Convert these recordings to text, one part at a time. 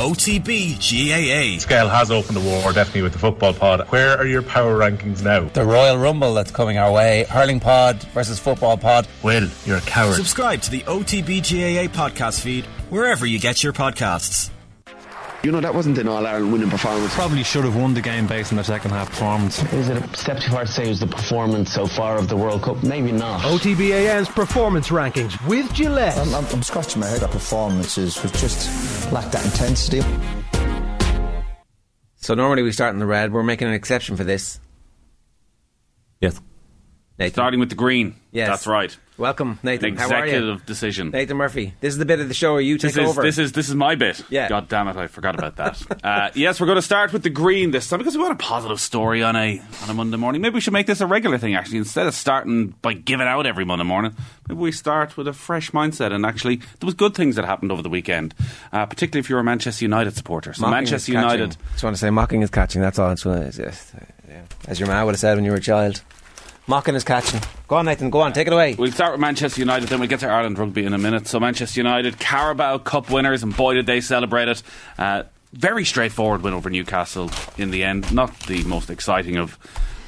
OTB GAA. Scale has opened the war, definitely with the football pod. Where are your power rankings now? The Royal Rumble that's coming our way. Hurling pod versus football pod. Will, you're a coward. Subscribe to the OTB GAA podcast feed wherever you get your podcasts. You know, that wasn't an All Ireland winning performance. Probably should have won the game based on their second half performance. Is it a step too far to say it was the performance so far of the World Cup? Maybe not. OTB AM's performance rankings with Gillette. I'm, I'm, I'm scratching my head. Our performances was just lacked that intensity. So normally we start in the red. We're making an exception for this. Yes. Nathan. Starting with the green. Yes. That's right. Welcome, Nathan. An How are you? executive decision. Nathan Murphy. This is the bit of the show where you take This is, over. this is this is my bit. Yeah. God damn it, I forgot about that. uh, yes, we're going to start with the green this time because we want a positive story on a on a Monday morning. Maybe we should make this a regular thing. Actually, instead of starting by giving out every Monday morning, maybe we start with a fresh mindset. And actually, there was good things that happened over the weekend, uh, particularly if you're a Manchester United supporter. So Mocking Manchester. United. Just want to say mocking is catching. That's all. It's, it's, yeah. As your ma would have said when you were a child. Mocking is catching. Go on, Nathan. Go on. Take it away. We'll start with Manchester United, then we'll get to Ireland rugby in a minute. So, Manchester United, Carabao Cup winners, and boy, did they celebrate it. Uh, very straightforward win over Newcastle in the end. Not the most exciting of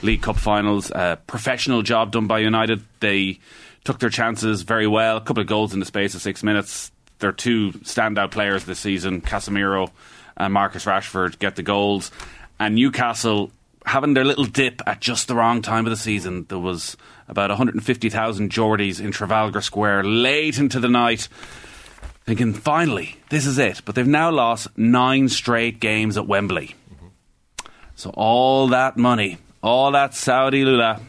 League Cup finals. Uh, professional job done by United. They took their chances very well. A couple of goals in the space of six minutes. Their two standout players this season, Casemiro and Marcus Rashford, get the goals. And Newcastle having their little dip at just the wrong time of the season. There was about 150,000 Geordies in Trafalgar Square late into the night, thinking, finally, this is it. But they've now lost nine straight games at Wembley. So all that money, all that Saudi lula,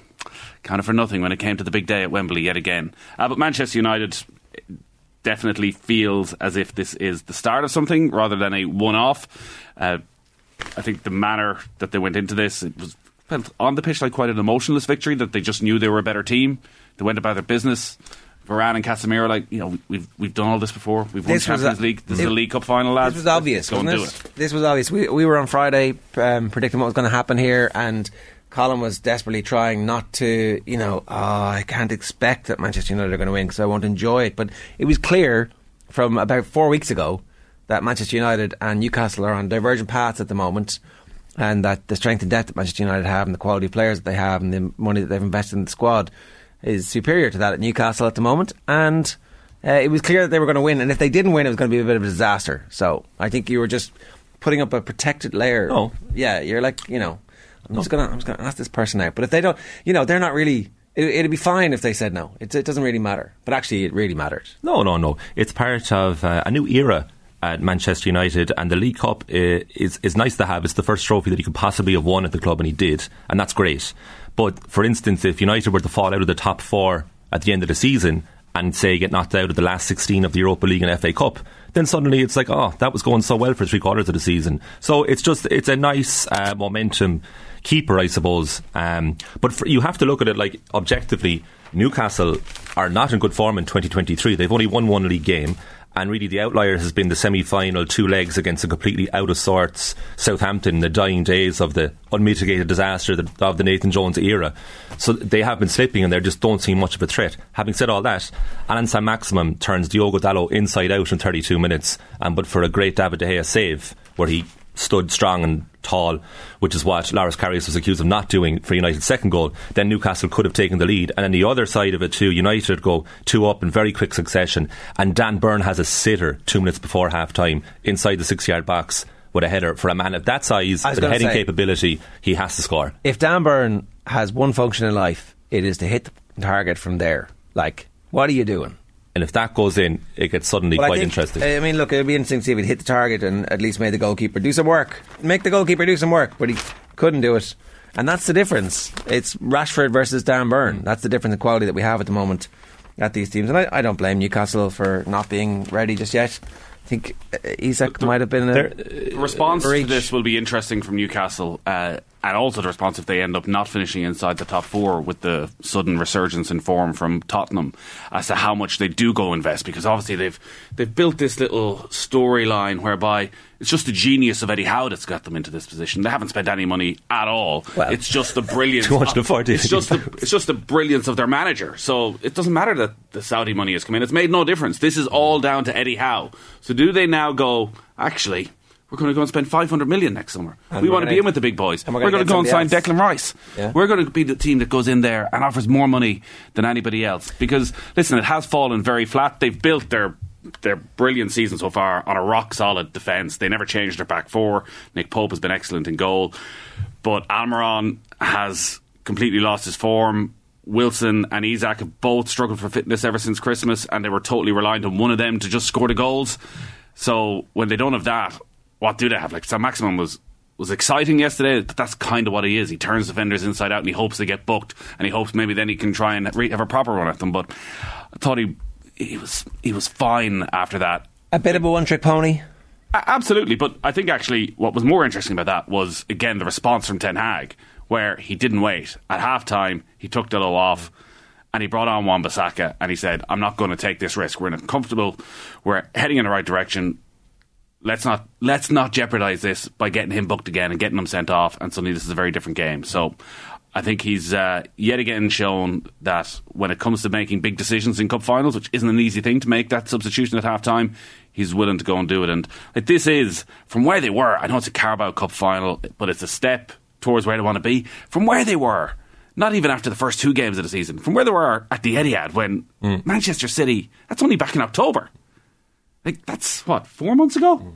counted for nothing when it came to the big day at Wembley yet again. Uh, but Manchester United definitely feels as if this is the start of something rather than a one-off. Uh, I think the manner that they went into this it was felt on the pitch like quite an emotionless victory. That they just knew they were a better team. They went about their business. Varane and Casemiro, like you know, we've we've done all this before. We've won This Champions a- League. This it- is a League Cup final, lads. This was obvious, go and do it. This was obvious. We, we were on Friday um, predicting what was going to happen here, and Colin was desperately trying not to, you know, oh, I can't expect that Manchester United are going to win because I won't enjoy it. But it was clear from about four weeks ago that Manchester United and Newcastle are on divergent paths at the moment. And that the strength and depth that Manchester United have, and the quality of players that they have, and the money that they've invested in the squad is superior to that at Newcastle at the moment. And uh, it was clear that they were going to win, and if they didn't win, it was going to be a bit of a disaster. So I think you were just putting up a protected layer. Oh. yeah, you're like you know, I'm just gonna I'm just gonna ask this person out. But if they don't, you know, they're not really. It, it'd be fine if they said no. It, it doesn't really matter. But actually, it really mattered. No, no, no. It's part of uh, a new era at Manchester United, and the League Cup uh, is is nice to have. It's the first trophy that he could possibly have won at the club, and he did, and that's great. But for instance, if United were to fall out of the top four at the end of the season and say get knocked out of the last 16 of the Europa League and FA Cup, then suddenly it's like, oh, that was going so well for three quarters of the season. So it's just it's a nice uh, momentum keeper, I suppose. Um, but for, you have to look at it like objectively. Newcastle are not in good form in 2023. They've only won one league game. And really, the outlier has been the semi final two legs against a completely out of sorts Southampton in the dying days of the unmitigated disaster of the Nathan Jones era. So they have been slipping and they just don't seem much of a threat. Having said all that, Allan Saint-Maximin turns Diogo Dalot inside out in 32 minutes, and but for a great David De Gea save where he stood strong and tall, which is what Loris Karius was accused of not doing for United's second goal, then Newcastle could have taken the lead. And then the other side of it too, United go two up in very quick succession, and Dan Burn has a sitter two minutes before half time inside the six yard box with a header for a man of that size, I was with gonna heading say- capability, he has to score. If Dan Burn has one function in life, it is to hit the target from there. Like, what are you doing? And if that goes in, it gets suddenly Well, I quite think- interesting. I mean, look, it'd be interesting to see if he'd hit the target and at least made the goalkeeper do some work. Make the goalkeeper do some work, but he couldn't do it. And that's the difference. It's Rashford versus Dan Burn. That's the difference in quality that we have at the moment at these teams. And I, I don't blame Newcastle for not being ready just yet. I think uh, Isak might have been a The response to this will be interesting from Newcastle, uh, and also the response if they end up not finishing inside the top four with the sudden resurgence in form from Tottenham as to how much they do go invest. Because obviously they've they've built this little storyline whereby it's just the genius of Eddie Howe that's got them into this position. They haven't spent any money at all. Well, it's just the brilliance. 240 It's just the, it's just the brilliance of their manager. So it doesn't matter that the Saudi money has come in. It's made no difference. This is all down to Eddie Howe. So do they now go? Actually, we're going to go and spend 500 million next summer. And we want to be in with the big boys. and we're we're going gonna go and sign somebody Declan Rice. Yeah. We're going to be the team that goes in there and offers more money than anybody else. Because, listen, it has fallen very flat. They've built their their brilliant season so far on a rock solid defence. They never changed their back four. Nick Pope has been excellent in goal. But Almiron has completely lost his form. Wilson and Isak have both struggled for fitness ever since Christmas, and they were totally reliant on one of them to just score the goals. So when they don't have that, what do they have? Like Saint-Maximin was was exciting yesterday, but that's kind of what he is. He turns defenders inside out, and he hopes they get booked, and he hopes maybe then he can try and re- have a proper run at them. But I thought he he was he was fine after that. A bit of a one trick pony. A- Absolutely, but I think actually what was more interesting about that was again the response from Ten Hag, where he didn't wait at half time. He took Dalot off, and he brought on Wan Bissaka, and he said, "I'm not going to take this risk. We're in a comfortable, we're heading in the right direction. Let's not let's not jeopardize this by getting him booked again and getting him sent off. And suddenly this is a very different game. So." I think he's uh, yet again shown that when it comes to making big decisions in cup finals, which isn't an easy thing to make that substitution at half time, he's willing to go and do it. And like this is from where they were. I know it's a Carabao Cup final, but it's a step towards where they want to be. From where they were, not even after the first two games of the season, from where they were at the Etihad when Manchester City. That's only back in October. Like that's what four months ago.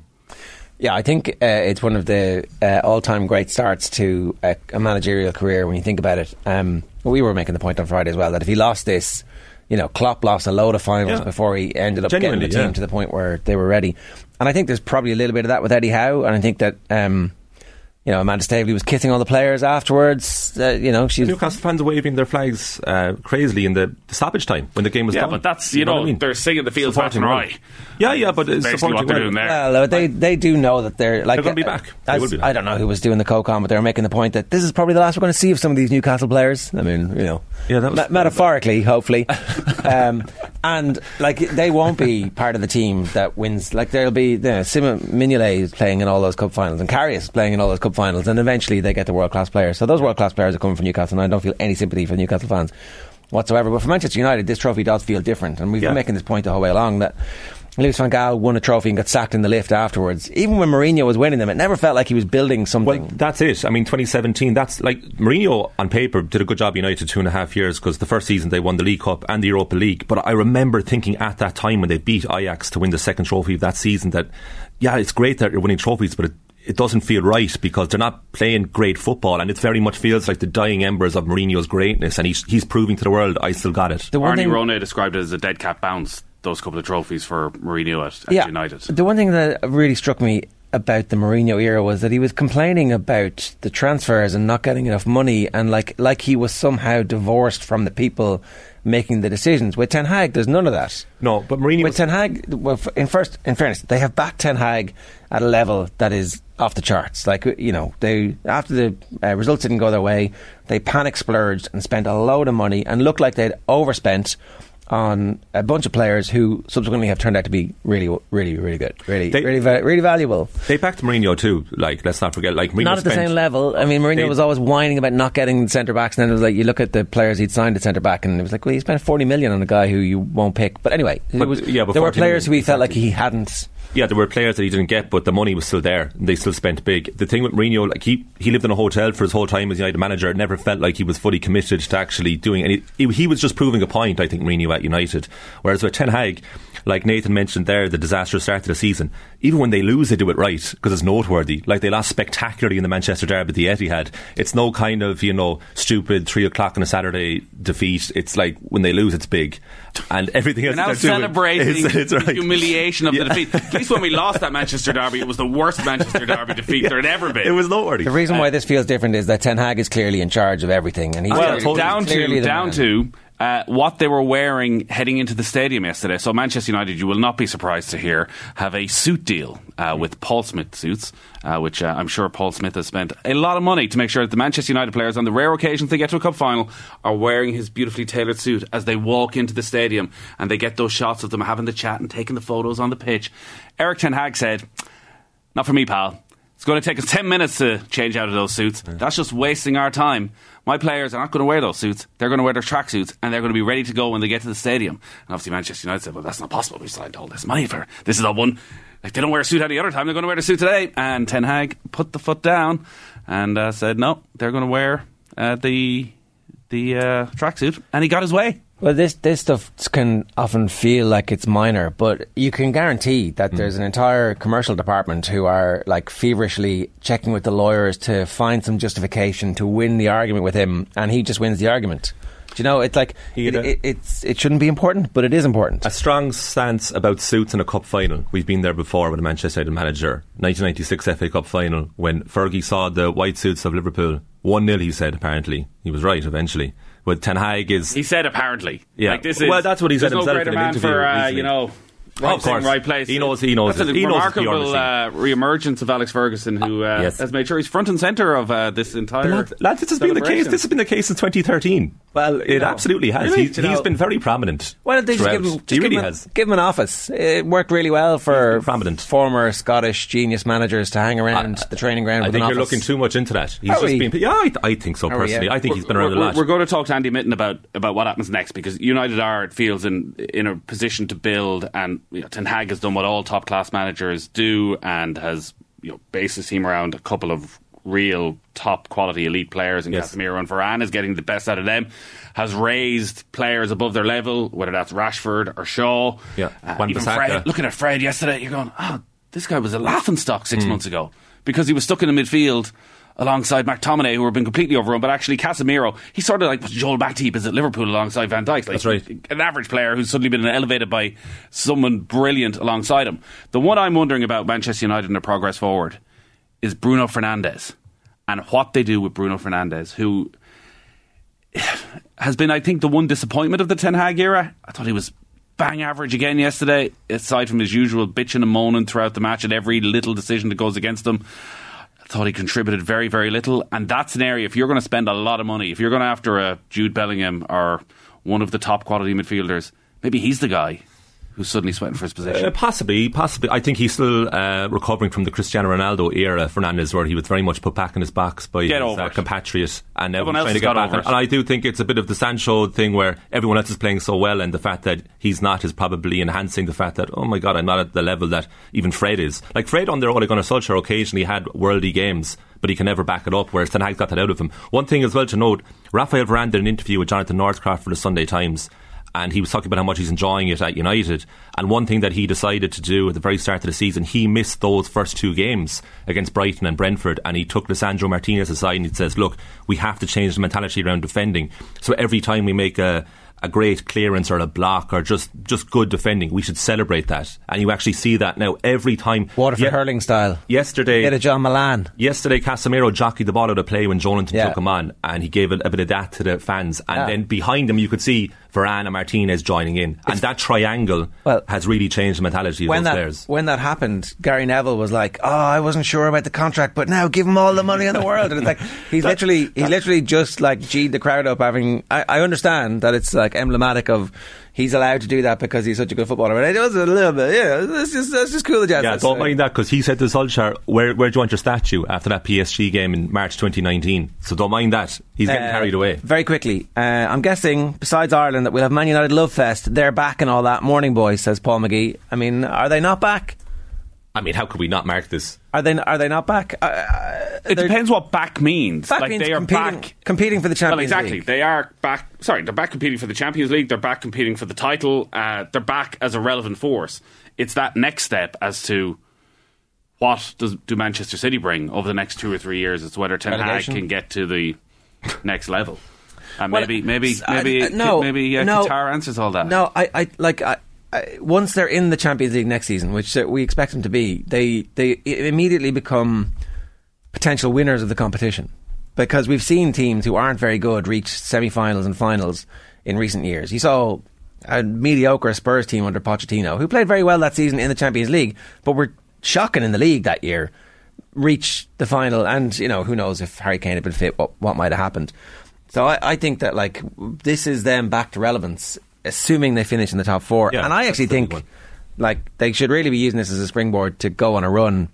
Yeah, I think uh, it's one of the uh, all-time great starts to a, a managerial career when you think about it. Um, we were making the point on Friday as well that if he lost this, you know, Klopp lost a load of finals Yeah. before he ended up getting the team yeah. to the point where they were ready. And I think there's probably a little bit of that with Eddie Howe, and I think that. Um, you know, Amanda Staveley was kissing all the players afterwards. Uh, you know, she's Newcastle fans waving their flags uh, crazily in the stoppage time when the game was Yeah, done. but that's you, know, know, I mean? they're singing the fields back Supporting and right. Yeah, yeah, but it's Basically what they're well. doing there. Well, they they do know that they're like They're gonna be uh, back. They will be back. I don't know who was doing the co-com, but they were making the point that this is probably the last we're going to see of some of these Newcastle players. I mean, you know, Yeah, that was- me- metaphorically, hopefully, um, and like they won't be part of the team that wins. Like there'll be you know, Simon Mignolet is playing in all those cup finals, and Karius is playing in all those cup finals, and eventually they get the world class players. So those world class players are coming from Newcastle, and I don't feel any sympathy for Newcastle fans whatsoever. But for Manchester United, this trophy does feel different, and we've Yeah. been making this point the whole way along that. Louis van Gaal won a trophy and got sacked in the lift afterwards. Even when Mourinho was winning them, it never felt like he was building something. Well, that's it. I mean, 2017, that's like Mourinho on paper did a good job United two and a half years because the first season they won the League Cup and the Europa League. But I remember thinking at that time when they beat Ajax to win the second trophy of that season that, yeah, it's great that you're winning trophies, but it, it doesn't feel right because they're not playing great football and it very much feels like the dying embers of Mourinho's greatness and he's, he's proving to the world, I still got it. the one Arnie thing, Rone described it as a dead cat bounce. Those couple of trophies for Mourinho at, at yeah, United. The one thing that really struck me about the Mourinho era was that he was complaining about the transfers and not getting enough money, and like like he was somehow divorced from the people making the decisions. With Ten Hag, there's none of that. No, but Mourinho With was- Ten Hag, well, in first, in fairness, they have backed Ten Hag at a level that is off the charts. Like you know, they after the uh, results didn't go their way, they panic splurged and spent a load of money and looked like they'd overspent on a bunch of players who subsequently have turned out to be really, really, really good, really, They- really, va- really valuable. They backed Mourinho too. Like, let's not forget. Like, Mourinho Not at the same level. I mean, Mourinho They- was always whining about not getting centre backs, and then it was like you look at the players he'd signed at centre back, and it was like, well, he spent forty million on a guy who you won't pick. But anyway, But, was, yeah, but there were 40 players who he million, felt like he hadn't. Yeah, there were players that he didn't get, but the money was still there. They still spent big. The thing with Mourinho, like he, he lived in a hotel for his whole time as United manager. It never felt like he was fully committed to actually doing any. He, he was just proving a point, I think, Mourinho at United. Whereas with Ten Hag, like Nathan mentioned there, the disastrous start to the season. Even when they lose, they do it right because it's noteworthy. Like they lost spectacularly in the Manchester Derby, the Etihad. It's no kind of you know stupid three o'clock on a Saturday defeat. It's like when they lose, it's big, and everything else. We're now they're doing celebrating is- it's the right. humiliation of Yeah. the defeat. At least when we lost that Manchester derby, it was the worst Manchester derby defeat there had ever been. It was noteworthy. The reason why this feels different is that Ten Hag is clearly in charge of everything, and he's well, clearly- totally. down clearly to the down man. to uh, what they were wearing heading into the stadium yesterday. So Manchester United, you will not be surprised to hear, have a suit deal uh, with Paul Smith suits, uh, which uh, I'm sure Paul Smith has spent a lot of money to make sure that the Manchester United players, on the rare occasions they get to a cup final, are wearing his beautifully tailored suit as they walk into the stadium and they get those shots of them having the chat and taking the photos on the pitch. Erik Ten Hag said, "Not for me, pal." It's going to take us 10 minutes to change out of those suits. That's just wasting our time. My players are not going to wear those suits. They're going to wear their tracksuits and they're going to be ready to go when they get to the stadium. And obviously, Manchester United said, Well, that's not possible. We signed all this money for this is a one. like they don't wear a suit any other time. They're going to wear the suit today. And Ten Hag put the foot down and uh, said, no, they're going to wear uh, the the uh, tracksuit, and he got his way. Well, this this stuff can often feel like it's minor, but you can guarantee that hmm. there's an entire commercial department who are like feverishly checking with the lawyers to find some justification to win the argument with him, and he just wins the argument. Do you know? It's like it, it, it's it shouldn't be important, but it is important. A strong stance about suits in a cup final. We've been there before with a Manchester United manager. 1996 FA Cup final when Fergie saw the white suits of Liverpool. 1 0, he said, apparently. He was right eventually. But Ten Hag is. He said apparently. Yeah. Like this is, Well, that's what he said there's no himself greater in an man interview for, uh, recently. you know, Oh, right of thing, course. right place. He knows- he knows That's it. a He knows the remarkable machine. uh, re-emergence of Alex Ferguson, who uh, yes. has made sure he's front and centre of uh, this entire. Lad, lad, this has been the case. This has been the case since 2013. Well, it know. absolutely has. Really? He's, You know- he's been very prominent. Why don't they just throughout. give him? Just he give really him, a- has. give him an office. It worked really well for prominent. former Scottish genius managers to hang around the training ground. I with think an you're office. looking too much into that. He's Are just we? been. Yeah, I, I think so Are we, personally. yeah? I think he's been around we're, a lot. We're going to talk to Andy Mitten about, about what happens next because United are, it feels, in in a position to build, and you know, Ten Hag has done what all top class managers do and has you know, based his team around a couple of real top quality elite players, and Yes. Casemiro and Varane is getting the best out of them. Has raised players above their level, whether that's Rashford or Shaw. Yeah. Uh, even Fred, looking at Fred yesterday, you're going, oh, this guy was a laughing stock six months ago because he was stuck in the midfield alongside McTominay, who had been completely overrun. But actually, Casemiro, he's sort of like what Joel Matip is at Liverpool alongside Van Dijk. Like, That's right. An average player who's suddenly been elevated by someone brilliant alongside him. The one I'm wondering about Manchester United and their progress forward is Bruno Fernandes and what they do with Bruno Fernandes, who has been, I think, the one disappointment of the Ten Hag era. I thought he was bang average again yesterday, aside from his usual bitching and moaning throughout the match at every little decision that goes against him. I thought he contributed very, very little. And that's an area, if you're going to spend a lot of money, if you're going after a Jude Bellingham or one of the top quality midfielders, maybe he's the guy who's suddenly sweating for his position. Uh, possibly, possibly. I think he's still uh, recovering from the Cristiano Ronaldo era, Fernandes, where he was very much put back in his box by Get his uh, compatriot, and Everyone else trying to has get got back. over. And I do think it's a bit of the Sancho thing, where everyone else is playing so well, and the fact that he's not is probably enhancing the fact that oh my god, I'm not at the level that even Fred is. Like Fred under Ole Gunnar Solskjaer occasionally had worldy games. But he can never back it up, whereas Ten Hag got that out of him. One thing as well to note, Raphael Varane did an interview with Jonathan Northcroft for the Sunday Times, and he was talking about how much he's enjoying it at United. And one thing that he decided to do at the very start of the season, he missed those first two games against Brighton and Brentford, and he took Lisandro Martinez aside and he says, "Look, we have to change the mentality around defending. So every time we make a a great clearance or a block or just, just good defending, we should celebrate that. And you actually see that now every time. Waterford Ye- hurling style. Yesterday, Bit of John Mullane. Yesterday, Casemiro jockeyed the ball out of play when Joelinton Yeah. took him on, and he gave it a bit of that to the fans. And Yeah. then behind him, you could see Varane and Martinez joining in, and that triangle Well, has really changed the mentality of when those that players. when that happened, Gary Neville was like, "Oh, I wasn't sure about the contract, but now give him all the money in the world." And it's like he's literally he's literally just like G'd the crowd up. Having I, I understand that it's like emblematic of he's allowed to do that because he's such a good footballer, but it was a little bit yeah. That's just that's just cool. The jazz. Yeah, don't mind that because he said to Solskjaer, where, where do you want your statue after that PSG game in March 2019? So don't mind that. He's getting Uh, carried away. Very quickly, uh, I'm guessing, besides Ireland, that we'll have Man United Love Fest. They're back and all that. Morning boys, says Paul McGee. I mean, are they not back? I mean, how could we not mark this? Are they? Are they not back? Uh, it depends what back means. Back like means they are competing, back competing for the Well, Champions exactly. League. They are back. Sorry, they're back competing for the Champions League. They're back competing for the title. Uh, they're back as a relevant force. It's that next step as to what does do Manchester City bring over the next two or three years. It's whether Ten Hag Relegation? can get to the next level. And Well, maybe, maybe, s- uh, maybe, uh, no, maybe uh, no. Qatar answers all that. No, I, I like I, I, once they're in the Champions League next season, which uh, we expect them to be, they they immediately become potential winners of the competition because we've seen teams who aren't very good reach semi-finals and finals in recent years. You saw a mediocre Spurs team under Pochettino who played very well that season in the Champions League, but were shocking in the league that year. Reach the final, and you know who knows if Harry Kane had been fit, what what might have happened. So I, I think that like this is them back to relevance, assuming they finish in the top four. Yeah, and I actually think like they should really be using this as a springboard to go on a run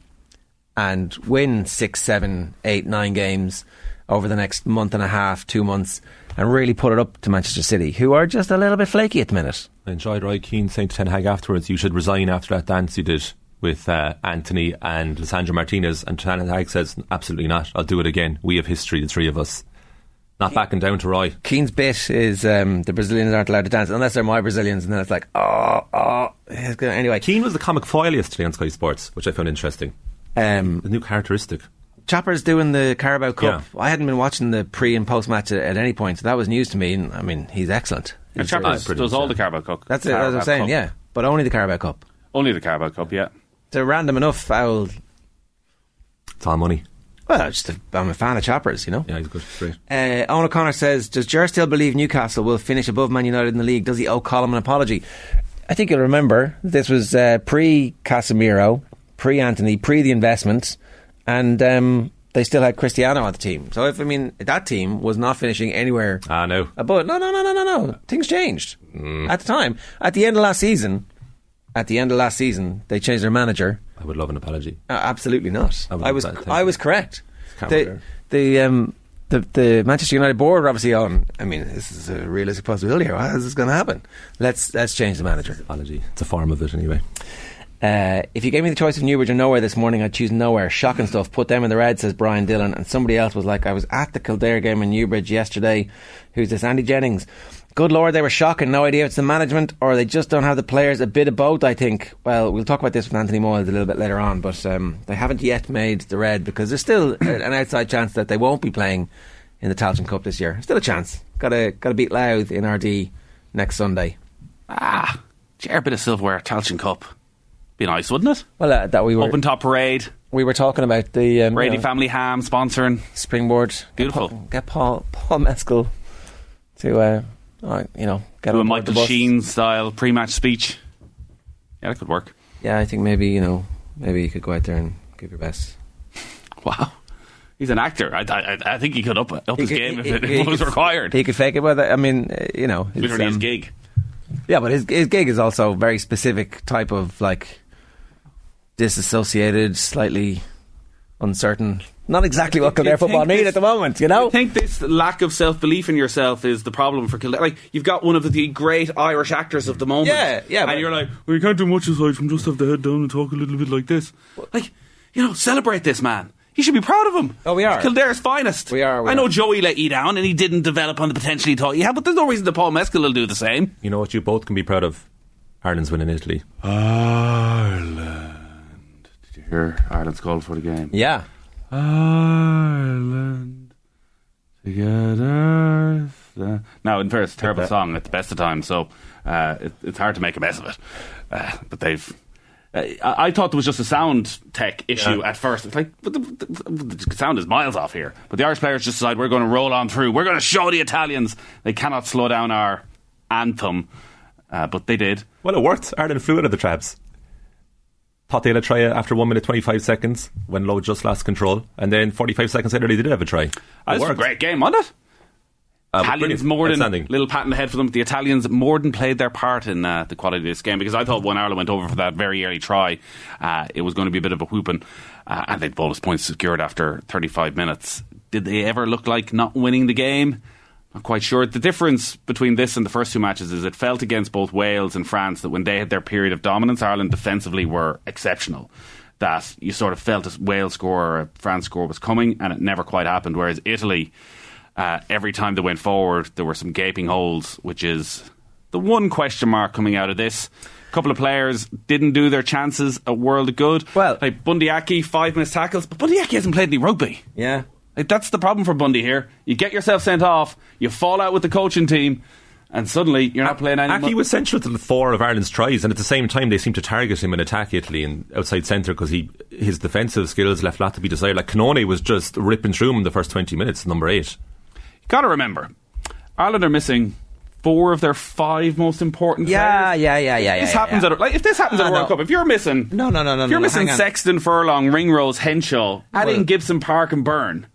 and win six, seven, eight, nine games over the next month and a half, two months, and really put it up to Manchester City, who are just a little bit flaky at the minute. I enjoyed Roy Keane saying to Ten Hag afterwards, you should resign after that dance you did with uh, Antony and Lisandro Martinez, and Ten Hag says, absolutely not. I'll do it again. We have history, the three of us. Not backing down to Roy. Keane's bit is um, the Brazilians aren't allowed to dance unless they're my Brazilians, and then it's like, oh, oh. Anyway, Keane was the comic foil yesterday on Sky Sports, which I found interesting. um, A new characteristic. Chappers doing the Carabao Cup. I hadn't been watching the pre and post match at, at any point, so that was news to me. And I mean, he's excellent. And He's- Chappers pretty does all much, the Carabao Cup. That's it. That's what I'm saying. Cup. Yeah, but only the Carabao Cup. Only the Carabao Cup, yeah. It's a random enough foul. It's all money. Well, just a, I'm a fan of Chappers, you know. Yeah, he's good. Great. Uh, Owen O'Connor says, "Does Ger still believe Newcastle will finish above Man United in the league? Does he owe Colin an apology?" I think you'll remember this was uh, pre Casemiro, pre Antony, pre the investment, and um, they still had Cristiano on the team. So if I mean that team was not finishing anywhere Ah, no. above, no, no, no, no, no, no. Things changed at the time. At the end of last season, at the end of last season, they changed their manager. I would love an apology. Uh, absolutely not. I I, was I was correct. The, the um the the Manchester United board are obviously on. I mean, this is a realistic possibility. here. How is this going to happen? Let's let's change the manager. Apology. It's a form of it anyway. Uh, if you gave me the choice of Newbridge or Nowhere this morning, I'd choose Nowhere. Shocking stuff. Put them in the red, says Brian Dillon. And somebody else was like, I was at the Kildare game in Newbridge yesterday. Who's this? Andy Jennings. Good lord, they were shocking. No idea if it's the management or they just don't have the players. A bit of both, I think. Well, we'll talk about this with Anthony Moyles a little bit later on, but um, they haven't yet made the red because there's still an outside chance that they won't be playing in the Tailteann Cup this year. Still a chance. Got to got to beat Louth in Ardee next Sunday. Ah, share a bit of silverware, Tailteann Cup. Be nice, wouldn't it? Well, uh, that we were Open top parade, we were talking about the um, Brady you know, Family Ham sponsoring. springboard. Beautiful. Get Paul, get Paul, Paul Mescal to, uh, uh, you know, get Do a Michael. Sheen style pre match speech. Yeah, that could work. Yeah, I think maybe you know, maybe you could go out there and give your best. Wow. He's an actor. I, I, I think he could up, up his could- game if he- it, he it was could- required. He could fake it, but I mean, uh, you know, his, Literally his um, gig. Yeah, but his his gig is also very specific type of like disassociated, slightly uncertain. Not exactly what Do Kildare you football need this- at the moment, you know. I think this lack of self belief in yourself is the problem for Kildare. Like you've got one of the great Irish actors of the moment. Yeah, yeah, And you're like, well, you can't do much aside from just have the head down and talk a little bit like this. Like, you know, celebrate this man. You should be proud of him. Oh, we are. He's Kildare's finest. We are, we I know are. Joey let you down and he didn't develop on the potential he thought he had, but there's no reason that Paul Mescal will do the same. You know what you both can be proud of? Ireland's win in Italy. Ireland. Did you hear Ireland's call for the game? Yeah, Ireland together. Now, in fairness, terrible song at the best of times, so uh, it, it's hard to make a mess of it. Uh, but they've. Uh, I, I thought there was just a sound tech issue Yeah. at first. It's like, but the, the, the sound is miles off here. But the Irish players just decide we're going to roll on through. We're going to show the Italians they cannot slow down our anthem. Uh, but they did. Well, it worked. Ireland flew out of the traps. They'd a try after 1 minute 25 seconds when Lowe just lost control. And then 45 seconds later, they did have a try. It was a great game, wasn't it? Uh, Italians more than little pat in the head for them. The Italians more than played their part in uh, the quality of this game because I thought when Ireland went over for that very early try, uh, it was going to be a bit of a whooping, uh, and they'd bonus points secured after 35 minutes. Did they ever look like not winning the game? Not quite sure. The difference between this and the first two matches is it felt against both Wales and France that when they had their period of dominance, Ireland defensively were exceptional. That you sort of felt a Wales score or a France score was coming, and it never quite happened. Whereas Italy, uh, every time they went forward, there were some gaping holes, which is the one question mark coming out of this. A couple of players didn't do their chances a world of good. Well- like Bundee Aki, five minutes tackles, but Bundee Aki hasn't played any rugby. yeah. Like, that's the problem for Bundee here. You get yourself sent off, you fall out with the coaching team, and suddenly you're not playing any. Aki was central to the four of Ireland's tries, and at the same time, they seemed to target him and attack Italy in outside centre because he his defensive skills left a lot to be desired. Like Cannone was just ripping through him in the first twenty minutes, number eight. You Got to remember, Ireland are missing four of their five most important. Yeah, players. yeah, yeah, yeah. This yeah, happens yeah. at like if this happens at a World no. Cup. If you're missing, No, no, no, no, If you're no, missing. Sexton, Furlong, Ringrose, Henshaw, add in Well- Gibson, Park, and Byrne.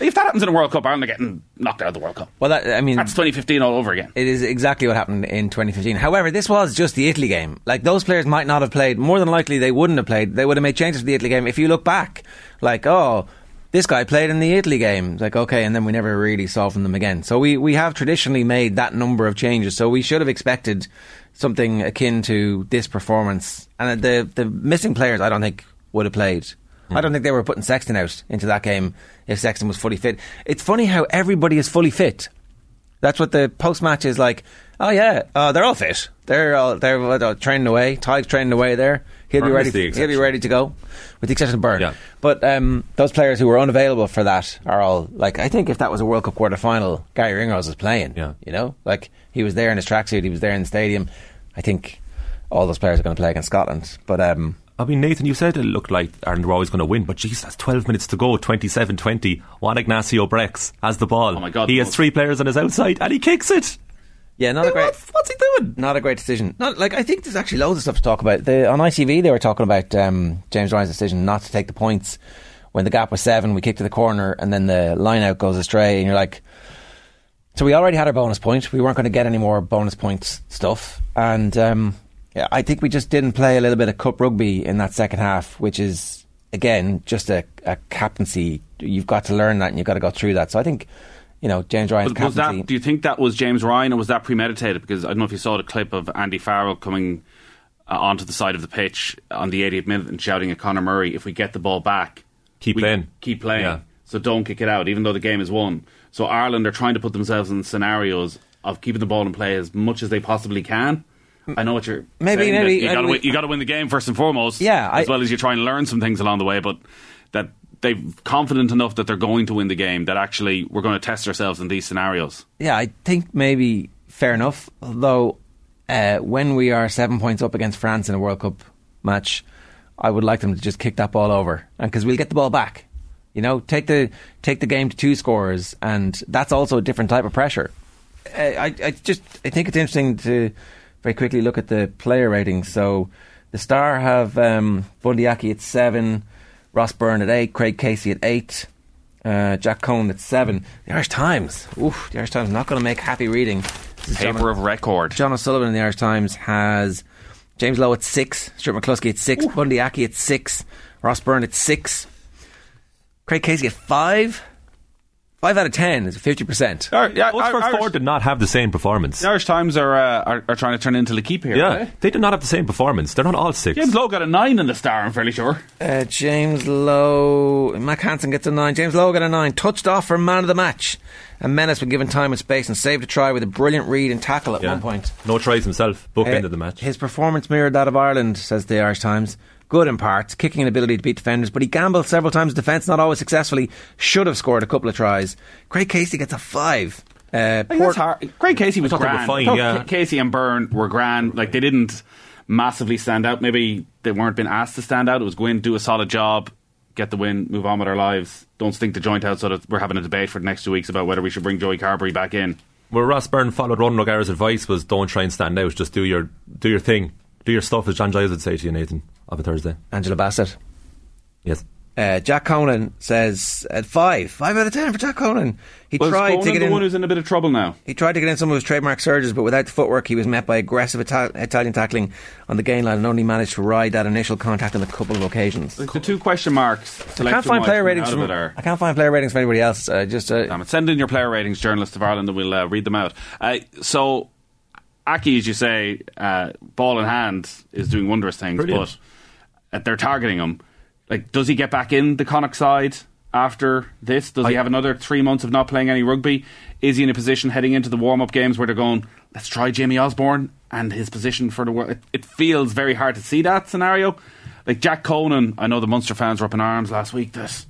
If that happens in a World Cup, Ireland are getting knocked out of the World Cup. Well, that, I mean, That's 2015 all over again. It is exactly what happened in 2015. However, this was just the Italy game. Like those players might not have played. More than likely, they wouldn't have played. They would have made changes for the Italy game. If you look back, like oh, this guy played in the Italy game. Like, okay, and then we never really saw from them again. So we, we have traditionally made that number of changes. So we should have expected something akin to this performance. And the the missing players, I don't think would have played. I don't think they were putting Sexton out into that game if Sexton was fully fit. It's funny how everybody is fully fit. That's what the post match is like. Oh yeah, uh, they're all fit. They're all they're uh, training away. Tadhg's training away there. He'll be ready. He'll be ready to go, with the exception of Burn. Yeah. But um, those players who were unavailable for that are all like. I think if that was a World Cup quarter final, Garry Ringrose was playing. Yeah. You know, like he was there in his tracksuit. He was there in the stadium. I think all those players are going to play against Scotland. But um, I mean, Nathan, you said it looked like Ireland were always going to win, but geez, that's 12 minutes to go, 27 20. Juan Ignacio Brex has the ball. Oh my God, He has three players on his outside and he kicks it. yeah, not a great. What's he doing? Not a great decision. Not like I think there's actually loads of stuff to talk about. The, on ITV, they were talking about um, James Ryan's decision not to take the points when the gap was seven. We kick to the corner, and then the line out goes astray, and you're like, so we already had our bonus point. We weren't going to get any more bonus points stuff, and um, yeah, I think we just didn't play a little bit of cup rugby in that second half, which is again just a, a captaincy. You've got to learn that, and you've got to go through that. So I think. You know, James Ryan's Was, was captaincy. that? Do you think that was James Ryan, or was that premeditated? Because I don't know if you saw the clip of Andy Farrell coming uh, onto the side of the pitch on the 80th minute and shouting at Conor Murray, "If we get the ball back, Keep playing." keep playing. Yeah. So don't kick it out, even though the game is won." So Ireland are trying to put themselves in scenarios of keeping the ball in play as much as they possibly can. I know what you're Maybe- saying, maybe- you got to win, you got to win the game first and foremost. Yeah, I- as well as you try and learn some things along the way, but that. They're confident enough that they're going to win the game. That actually we're going to test ourselves in these scenarios. Yeah, I think maybe fair enough. Although, uh, when we are seven points up against France in a World Cup match, I would like them to just kick that ball over, and because we'll get the ball back. You know, take the take the game to two scores, and that's also a different type of pressure. Uh, I, I just I think it's interesting to very quickly look at the player ratings. So, the Star have um, Bundee Aki at seven, Ross Byrne at eight, Craig Casey at eight. Uh, Jack Conan at seven. The Irish Times. Oof, the Irish Times not going to make happy reading. Paper John, of record. John O'Sullivan in the Irish Times has James Lowe at six, Stuart McCloskey at six, Bundee Aki at six, Ross Byrne at six, Craig Casey at five. Five out of ten is fifty percent. Ar- yeah, Those Ar- Irish, four did not have the same performance. the Irish Times are, uh, are are trying to turn into L'Equipe here. Yeah, right? they did not have the same performance. They're not all six. James Lowe got a nine in the Star. I'm fairly sure. Uh, James Lowe, Mack Hansen gets a nine. James Lowe got a nine. Touched off for man of the match. And Menace been given time and space and saved a try with a brilliant read and tackle at Yeah. one point. No tries himself. Bookended Uh, the match. His performance mirrored that of Ireland, says the Irish Times. Good in parts, kicking and ability to beat defenders, but he gambled several times in defence, not always successfully. Should have scored a couple of tries. Craig Casey gets a five. Uh, Port- hard. Craig Casey was I thought grand. fine, yeah. Casey and Byrne were grand. Like they didn't massively stand out. Maybe they weren't being asked to stand out. It was go in, do a solid job, get the win, move on with our lives. Don't stink the joint out so that we're having a debate for the next two weeks about whether we should bring Joey Carbery back in. Well, Ross Byrne followed Ron O'Gara's advice was don't try and stand out. Just do your do your thing. Do your stuff, as John Giles would say to you, Nathan, of a Thursday. Angela Bassett. Yes. Uh, Jack Conan says at five. Five out of ten for Jack Conan. He Was tried Conan to get the in. one who's in a bit of trouble now? He tried to get in some of his trademark surges, but without the footwork, he was met by aggressive Ita- Italian tackling on the gain line and only managed to ride that initial contact on a couple of occasions. Like the two question marks. I can't find player ratings. From, Are, I can't find player ratings for anybody else. Uh, just uh, Damn it. Send in your player ratings, journalists of Ireland, and we'll uh, read them out. Uh, so, Aki, as you say, uh, ball in hand, is doing wondrous things, Brilliant. but they're targeting him. Like, does he get back in the Connacht side after this? Does he have another three months of not playing any rugby? Is he in a position heading into the warm up games where they're going, let's try Jamie Osborne and his position for the world? It, it feels very hard to see that scenario. Like Jack Conan, I know the Munster fans were up in arms last week. This,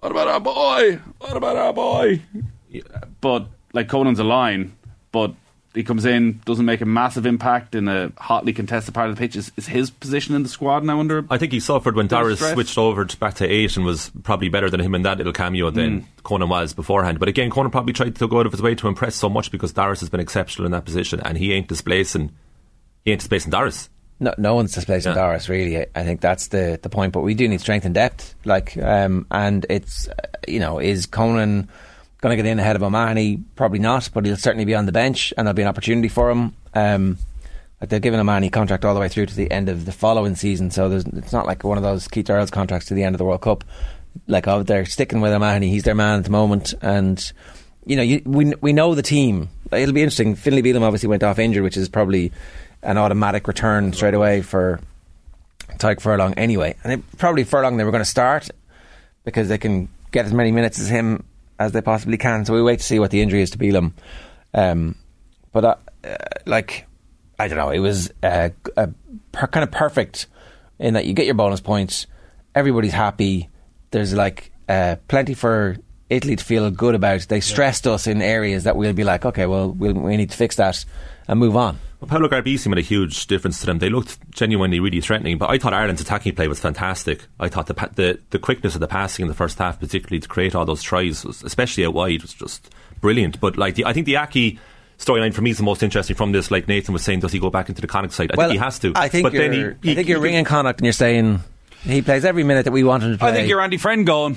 what about our boy? What about our boy? But like Conan's a line, but he comes in, doesn't make a massive impact in a hotly contested part of the pitch. Is, is his position in the squad now under? I think he suffered when Bit Doris switched over to back to eight and was probably better than him in that little cameo than Hmm. Conan was beforehand. But again, Conan probably tried to go out of his way to impress so much because Doris has been exceptional in that position and he ain't displacing he ain't displacing Doris. no, no one's displacing Yeah. Doris really. I, I think that's the the point. But we do need strength and depth. Like, um, and it's uh, you know, is Conan going to get in ahead of O'Mahony? Probably not, but he'll certainly be on the bench, and there'll be an opportunity for him. Um, like they're giving O'Mahony contract all the way through to the end of the following season, so it's not like one of those Keith Earls contracts to the end of the World Cup. like oh they're sticking with O'Mahony. He's their man at the moment, and you know you, we we know the team. It'll be interesting. Finlay Bealham obviously went off injured, which is probably an automatic return straight away for Tadhg Furlong anyway. And it, probably Furlong they were going to start because they can get as many minutes as him as they possibly can. So we wait to see what the injury is to Bealham. Um, but uh, uh, like I don't know, it was uh, a per, kind of perfect in that you get your bonus points, everybody's happy. There's like uh, plenty for Italy to feel good about. They stressed us in areas that we'll be like, okay, well, we'll we need to fix that and move on. Well, Paolo Garbisi made a huge difference to them. They looked genuinely really threatening, but I thought Ireland's attacking play was fantastic. I thought the pa- the, the quickness of the passing in the first half, particularly to create all those tries, was, especially out wide, was just brilliant. But like the, I think the Aki storyline for me is the most interesting from this. Like Nathan was saying, does he go back into the Connacht side? I well, think he has to. I think but you're, then he, he, I think you're ringing Connacht and you're saying he plays every minute that we want him to play. I think you're Andy Friend going.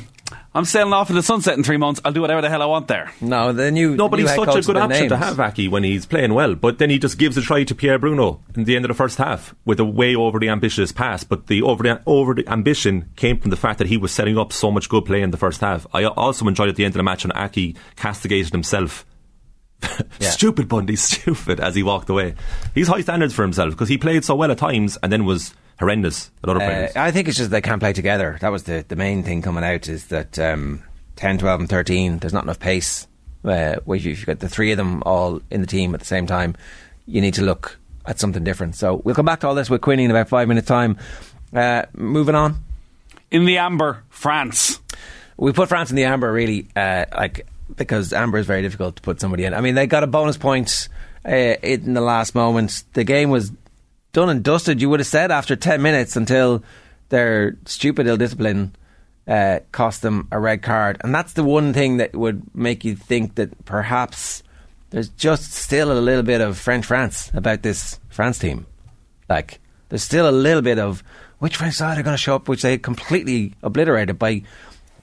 I'm sailing off in the sunset in three months. I'll do whatever the hell I want there. No, the new No, but new he's such a good has been option to have Aki when he's playing well. But then he just gives a try to Pierre Bruno in the end of the first half with a way over the ambitious pass. But the over the, over the ambition came from the fact that he was setting up so much good play in the first half. I also enjoyed at the end of the match when Aki castigated himself. Yeah. stupid Bundee, stupid as he walked away. He's high standards for himself because he played so well at times and then was horrendous at other Uh, players. I think it's just they can't play together. That was the, the main thing coming out is that um, 10, 12 and 13, there's not enough pace. Uh, if you've got the three of them all in the team at the same time, you need to look at something different. So we'll come back to all this with Quinny in about five minutes' time. Uh, moving on. In the amber, France. We put France in the amber really, uh, like because amber is very difficult to put somebody in. I mean, they got a bonus point uh, in the last moment. The game was done and dusted. You would have said after ten minutes until their stupid ill discipline uh, cost them a red card, and that's the one thing that would make you think that perhaps there's just still a little bit of French France about this France team. Like there's still a little bit of which French side are going to show up, which they completely obliterated by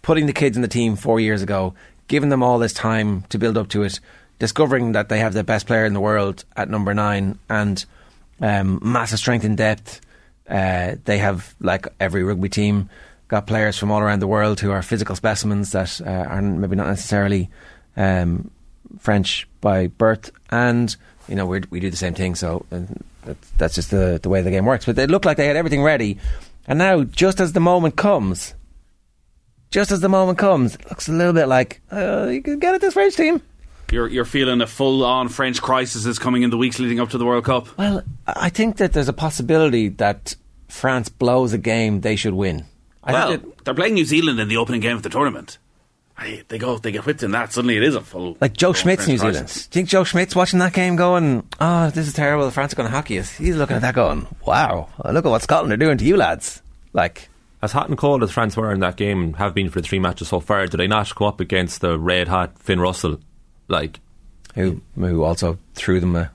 putting the kids in the team four years ago, giving them all this time to build up to it, discovering that they have the best player in the world at number nine, and um, massive strength in depth. Uh, they have, like every rugby team, got players from all around the world who are physical specimens that uh, are maybe not necessarily um, French by birth, and you know we we do the same thing. So uh, that's, just the the way the game works. But they looked like they had everything ready, and now just as the moment comes, just as the moment comes, it looks a little bit like uh, you can get at this French team. You're, you're feeling a full on French crisis is coming in the weeks leading up to the World Cup. Well, I think that there's a possibility that France blows a game they should win. I well, think that, they're playing New Zealand in the opening game of the tournament. Hey, they go, they get whipped in that. Suddenly, it is a full. like Joe Schmidt's French New crisis. Zealand. Do you think Joe Schmidt's watching that game going, oh, this is terrible, France are going to hockey us? He's looking at that going, wow, look at what Scotland are doing to you lads. Like, As hot and cold as France were in that game and have been for the three matches so far, did they not come up against the red hot Finn Russell? Like, who, who also threw them a.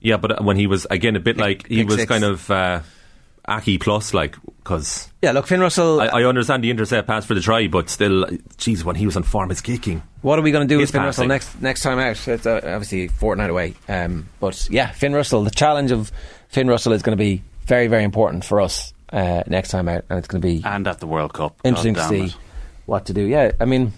yeah, but when he was again a bit like he was six. kind of uh, Aki plus, like because Yeah, look, Finn Russell, I, I understand the intercept pass for the try, but still, jeez, when he was on form, it's kicking. what are we going to do His with Finn Russell next next time out? It's uh, obviously fortnight away. Um, but yeah, Finn Russell, the challenge of Finn Russell is going to be very, very important for us uh, next time out, and it's going to be And at the World Cup. interesting to see it. what to do. Yeah, I mean,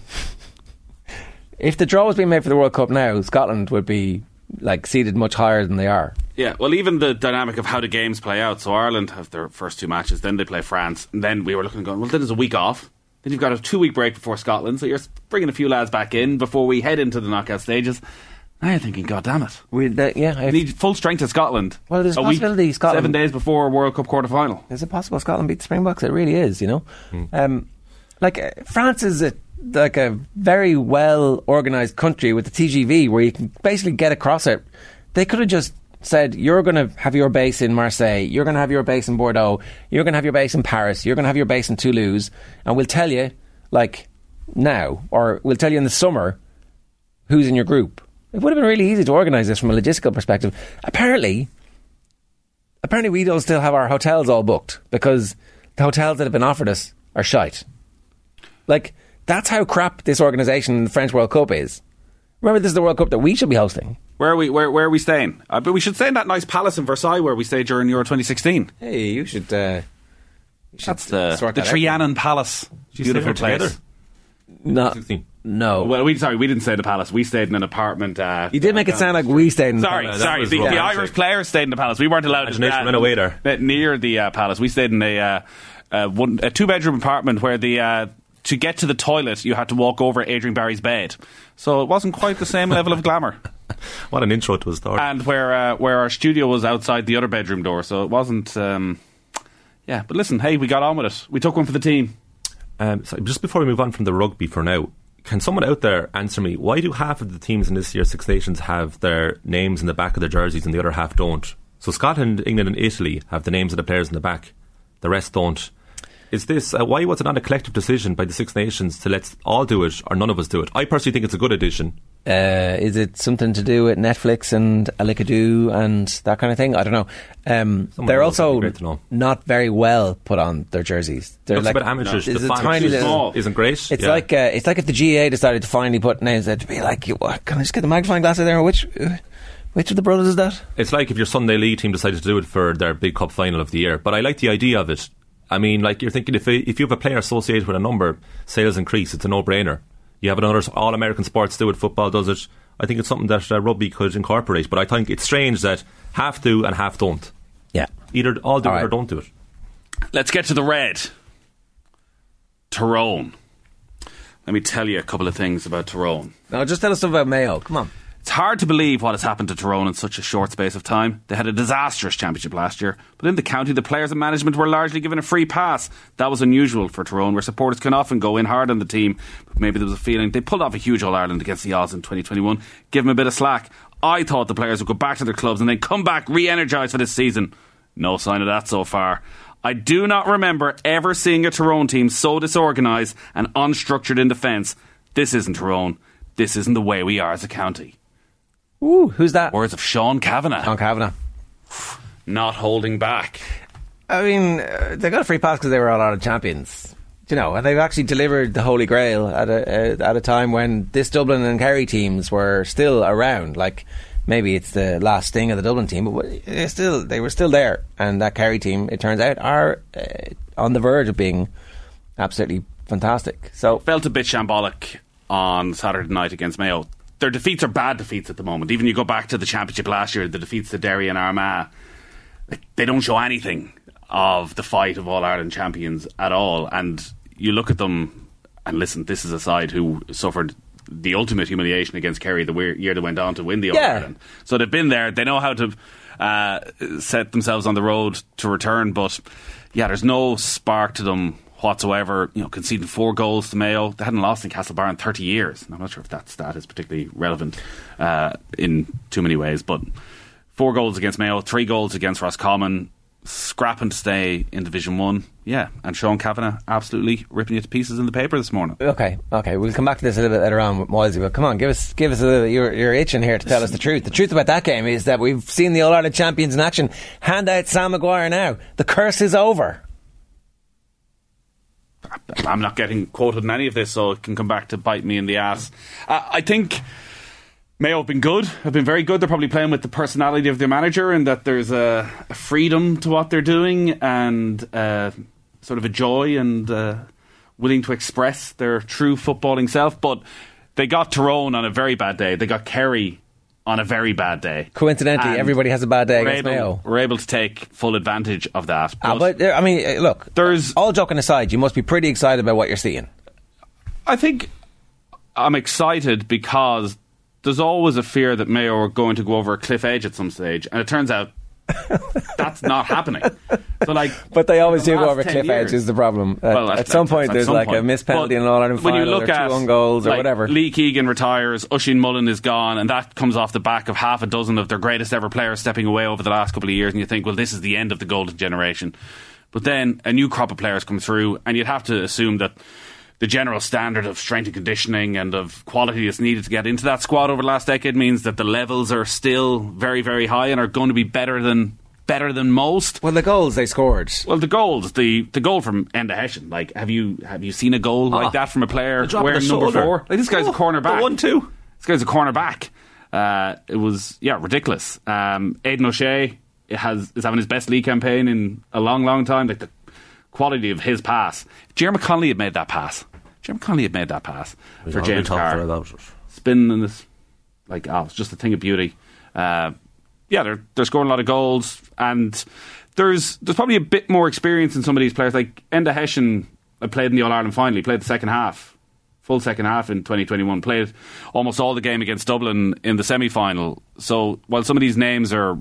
if the draw was being made for the World Cup now, Scotland would be like seated much higher than they are. Yeah, well, even the dynamic of how the games play out. So Ireland have their first two matches, then they play France, and then we were looking and going, well, then there's a week off. Then you've got a two week break before Scotland, so you're bringing a few lads back in before we head into the knockout stages. Now you're thinking, God damn it. We, that, yeah, if, need full strength of Scotland. Well, there's a a week, possibility Scotland- Seven days before World Cup quarter final. is it possible Scotland beat the Springboks? It really is, you know. Um, like uh, France is a like a very well organised country with the TGV where you can basically get across it. They could have just said, "You're going to have your base in Marseille. You're going to have your base in Bordeaux. You're going to have your base in Paris. You're going to have your base in Toulouse, and we'll tell you like now, or we'll tell you in the summer who's in your group." It would have been really easy to organise this from a logistical perspective. Apparently, apparently we don't still have our hotels all booked because the hotels that have been offered us are shite. Like that's how crap this organisation in the French World Cup is. Remember, this is the World Cup that we should be hosting. Where are we? Where, where are we staying? Uh, but we should stay in that nice palace in Versailles where we stayed during Euro 2016. Hey, you should uh, That's the, sort the that out. Trianon Palace. you Beautiful stay place. No, no. Well, we sorry, we didn't stay in the palace. We stayed in an apartment. Uh, you did make it sound like we stayed in. the Sorry, palace. that sorry. The, the. Irish players stayed in the palace. We weren't allowed to Imagination ran away there. uh, near the uh, palace. We stayed in a, uh, uh, one, a two bedroom apartment where the uh, to get to the toilet you had to walk over Adrian Barry's bed. So it wasn't quite the same level of glamour. What an intro to a story. And where uh, where our studio was outside the other bedroom door, so it wasn't. Um, yeah, but listen, hey, we got on with it. We took one for the team. Um, so just before we move on from the rugby for now, can someone out there answer me why do half of the teams in this year's Six Nations have their names in the back of their jerseys and the other half don't? So Scotland, England, and Italy have the names of the players in the back. The rest don't. Is this uh, why was it not a collective decision by the Six Nations to let's all do it or none of us do it? I personally think it's a good addition. Uh, is it something to do with Netflix and Alikadu and that kind of thing? I don't know. Um, they're also it'd be great to know. not very well put on their jerseys. They're Looks a bit amateurish. It's The tiny little. isn't great. It's Yeah. like uh, it's like if the GA decided to finally put names there to be like, can I just get the magnifying glass out there? Which uh, which of the brothers is that? It's like if your Sunday League team decided to do it for their big cup final of the year. But I like the idea of it. I mean, like you're thinking if if you have a player associated with a number, sales increase. It's a no brainer. You have another all American sports do it. Football does it. I think it's something that uh, rugby could incorporate. But I think it's strange that half do and half don't. Yeah. Either all do All it or don't do it. Let's get to the red. Tyrone. Let me tell you a couple of things about Tyrone. No, just tell us stuff about Mayo. Come on. Hard to believe what has happened to Tyrone in such a short space of time. They had a disastrous championship last year, but in the county, the players and management were largely given a free pass. That was unusual for Tyrone, where supporters can often go in hard on the team. But maybe there was a feeling they pulled off a huge All Ireland against the odds in 2021. Give them a bit of slack. I thought the players would go back to their clubs and then come back re energised for this season. No sign of that so far. I do not remember ever seeing a Tyrone team so disorganised and unstructured in defence. This isn't Tyrone. This isn't the way we are as a county. Ooh, who's that? Words of Sean Kavanagh. Sean Kavanagh. Not holding back. I mean, uh, they got a free pass because they were all of champions. You know, and they've actually delivered the Holy Grail at a uh, at a time when this Dublin and Kerry teams were still around. Like maybe it's the last sting of the Dublin team, but they still they were still there. And that Kerry team, it turns out, are uh, on the verge of being absolutely fantastic. So Felt a bit shambolic on Saturday night against Mayo. Their defeats are bad defeats at the moment. Even you go back to the championship last year, the defeats to Derry and Armagh, they don't show anything of the fight of All Ireland champions at all. And you look at them, and listen, this is a side who suffered the ultimate humiliation against Kerry the year they went on to win the All Yeah. Ireland. So they've been there. They know how to uh, set themselves on the road to return. But yeah, there's no spark to them whatsoever. You know, conceding four goals to Mayo. They hadn't lost in Castlebar in 30 years. I'm not sure if that stat is particularly relevant uh, in too many ways, but four goals against Mayo, three goals against Roscommon. Scrapping to stay in Division One, yeah, and Sean Kavanagh absolutely ripping you to pieces in the paper this morning. Okay, okay, we'll come back to this a little bit later on with Moisey, but come on, give us, give us a little. You're, you're itching here to tell us the truth. The truth about that game is that we've seen the All Ireland champions in action. Hand out Sam Maguire now. The curse is over. I'm not getting quoted in any of this, so it can come back to bite me in the ass. Uh, I think Mayo have been good. Have been very good. They're probably playing with the personality of their manager, and that there's a, a freedom to what they're doing, and uh, sort of a joy and uh, willing to express their true footballing self. But they got Tyrone on a very bad day. They got Kerry on a very bad day. Coincidentally, And everybody has a bad day we're against able, Mayo. We're able to take full advantage of that. Ah, but I mean, uh, look, There's- all joking aside, you must be pretty excited about what you're seeing. I think I'm excited because there's always a fear that Mayo are going to go over a cliff edge at some stage, and it turns out that's not happening. So, like, But they always the do go over cliff years- edge. Is the problem? At, Well, at that's- some point, at there's some like a point. missed penalty But in an All Ireland when you look or at, two on goals, or whatever. Lee Keegan retires, Oisin Mullin is gone, and that comes off the back of half a dozen of their greatest ever players stepping away over the last couple of years, and you think, well, this is the end of the golden generation. But then a new crop of players come through, and you'd have to assume that the general standard of strength and conditioning and of quality that's needed to get into that squad over the last decade means that the levels are still very, very high and are going to be better than better than most. well, the goals they scored. Well, the goals, the, the goal from Enda Hession, like have you have you seen a goal Ah, like that from a player wearing number four? Like this guy's Oh, a corner back. one, two. This guy's a corner back. Uh, it was yeah ridiculous. Um, Aidan O'Shea has is having his best league campaign in a long, long time. Like the quality of his pass. Jeremy Connolly had made that pass. Jeremy Connolly had made that pass for James Carr. about it. Spinning in this, like, oh, it's just a thing of beauty. Uh, yeah, they're they're scoring a lot of goals, and there's there's probably a bit more experience in some of these players. Like Enda Hession, played in the All Ireland final. He played the second half, full second half in 2021. Played almost all the game against Dublin in the semi final. So while some of these names are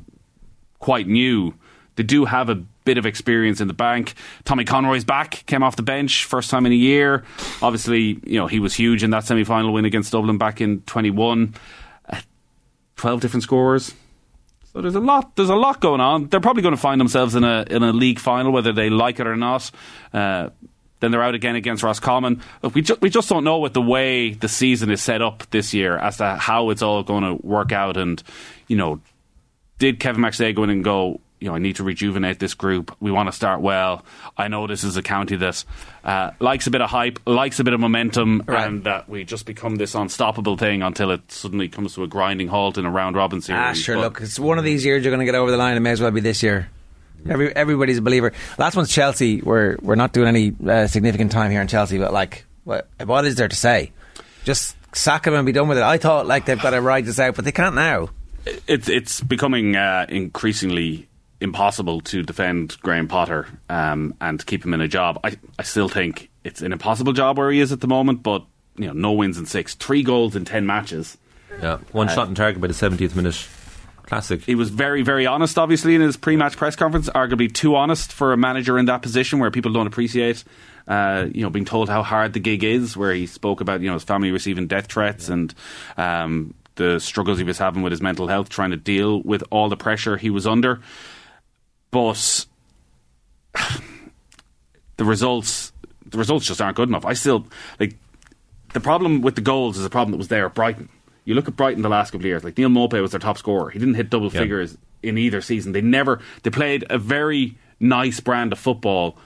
quite new, they do have a bit of experience in the bank. Tommy Conroy's back, came off the bench, first time in a year. Obviously, you know he was huge in that semi final win against Dublin back in 21. Uh, 12 different scorers. So there's a lot. There's a lot going on. They're probably going to find themselves in a in a league final, whether they like it or not. Uh, then they're out again against Roscommon. Look, we ju- we just don't know with the way the season is set up this year as to how it's all going to work out. And you know, did Kevin McStay go in and go? You know, I need to rejuvenate this group. We want to start well. I know this is a county that uh, likes a bit of hype, likes a bit of momentum, Right. and that we just become this unstoppable thing until it suddenly comes to a grinding halt in a round robin series. Ah, sure. But- Look, it's one of these years you're going to get over the line. It may as well be this year. Every, everybody's a believer. Last one's Chelsea. We're we're not doing any uh, significant time here in Chelsea, but like, what what is there to say? Just sack him and be done with it. I thought like they've got to ride this out, but they can't now. it's it's becoming uh, increasingly impossible to defend Graham Potter um, and keep him in a job. I, I still think it's an impossible job where he is at the moment, but you know, no wins in six, three goals in ten matches. Yeah, one shot in target by the 70th minute. Classic. He was very, very honest, obviously, in his pre-match press conference. Arguably too honest for a manager in that position, where people don't appreciate, uh, you know, being told how hard the gig is. Where he spoke about, you know, his family receiving death threats and um, the struggles he was having with his mental health, trying to deal with all the pressure he was under. But the results, the results just aren't good enough. I still like the problem with the goals is a problem that was there at Brighton. You look at Brighton the last couple of years, like Neal Maupay was their top scorer. He didn't hit double Yeah. figures in either season. They never they played a very nice brand of football.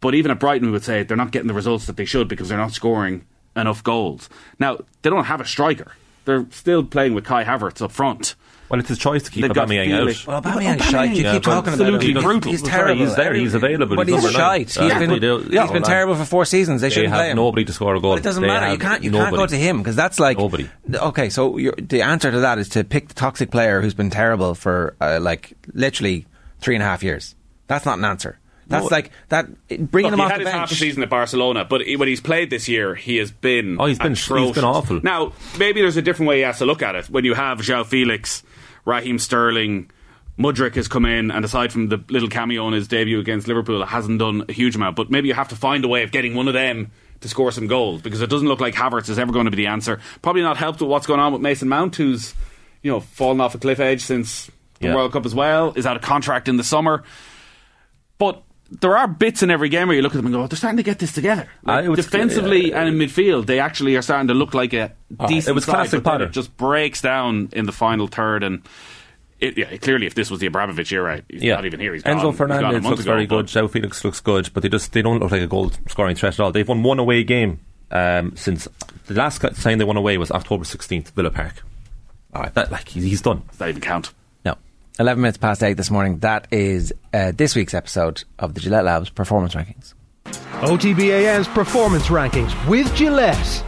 But even at Brighton we would say they're not getting the results that they should because they're not scoring enough goals. Now, they don't have a striker. They're still playing with Kai Havertz up front. Well, it's his choice to keep They've got Aubameyang Felix- out. Well, Aubameyang's shite. You Yeah, keep but talking about him. absolutely He's- brutal. He's Sorry, terrible. he's there, he's available, But he's he's number nine. shite. He's Yeah, been, they do- he's yeah, been terrible for four seasons. They They shouldn't play have him. nobody to score a goal. But it doesn't They matter. You can't. You can't go to him because that's like Nobody. Okay, so you're, the answer to that is to pick the toxic player who's been terrible for uh, like literally three and a half years. That's not an answer. That's No. like that bringing Look, him he off had the his half a season at Barcelona, but he- when he's played this year, he has been Oh, he's been- he's been awful. Now, maybe there's a different way he has to look at it. When you have João Felix, Raheem Sterling, Mudryk has come in, and aside from the little cameo in his debut against Liverpool, hasn't done a huge amount. But maybe you have to find a way of getting one of them to score some goals because it doesn't look like Havertz is ever going to be the answer. Probably not helped with what's going on with Mason Mount, who's you know fallen off a cliff edge since the Yeah. World Cup as well. Is out of contract in the summer. But there are bits in every game where you look at them and go, they're starting to get this together. Like, Uh, it was- defensively uh, and in midfield, they actually are starting to look like a Ah, decent it was side, classic Potter. It just breaks down in the final third. And it, yeah, clearly, if this was the Abramovich era, he's Yeah. not even here. He's gone, Enzo he's gone Fernandez month looks ago, very good. João Felix looks good, but they just they don't look like a goal scoring threat at all. They've won one away game um, since the last time they won away was October sixteenth, Villa Park. All right, that like he's, he's done. Does that even count? No. 11 minutes past 8 this morning. That is uh, this week's episode of the Gillette Labs Performance Rankings. OTB AM's performance rankings with Gillette.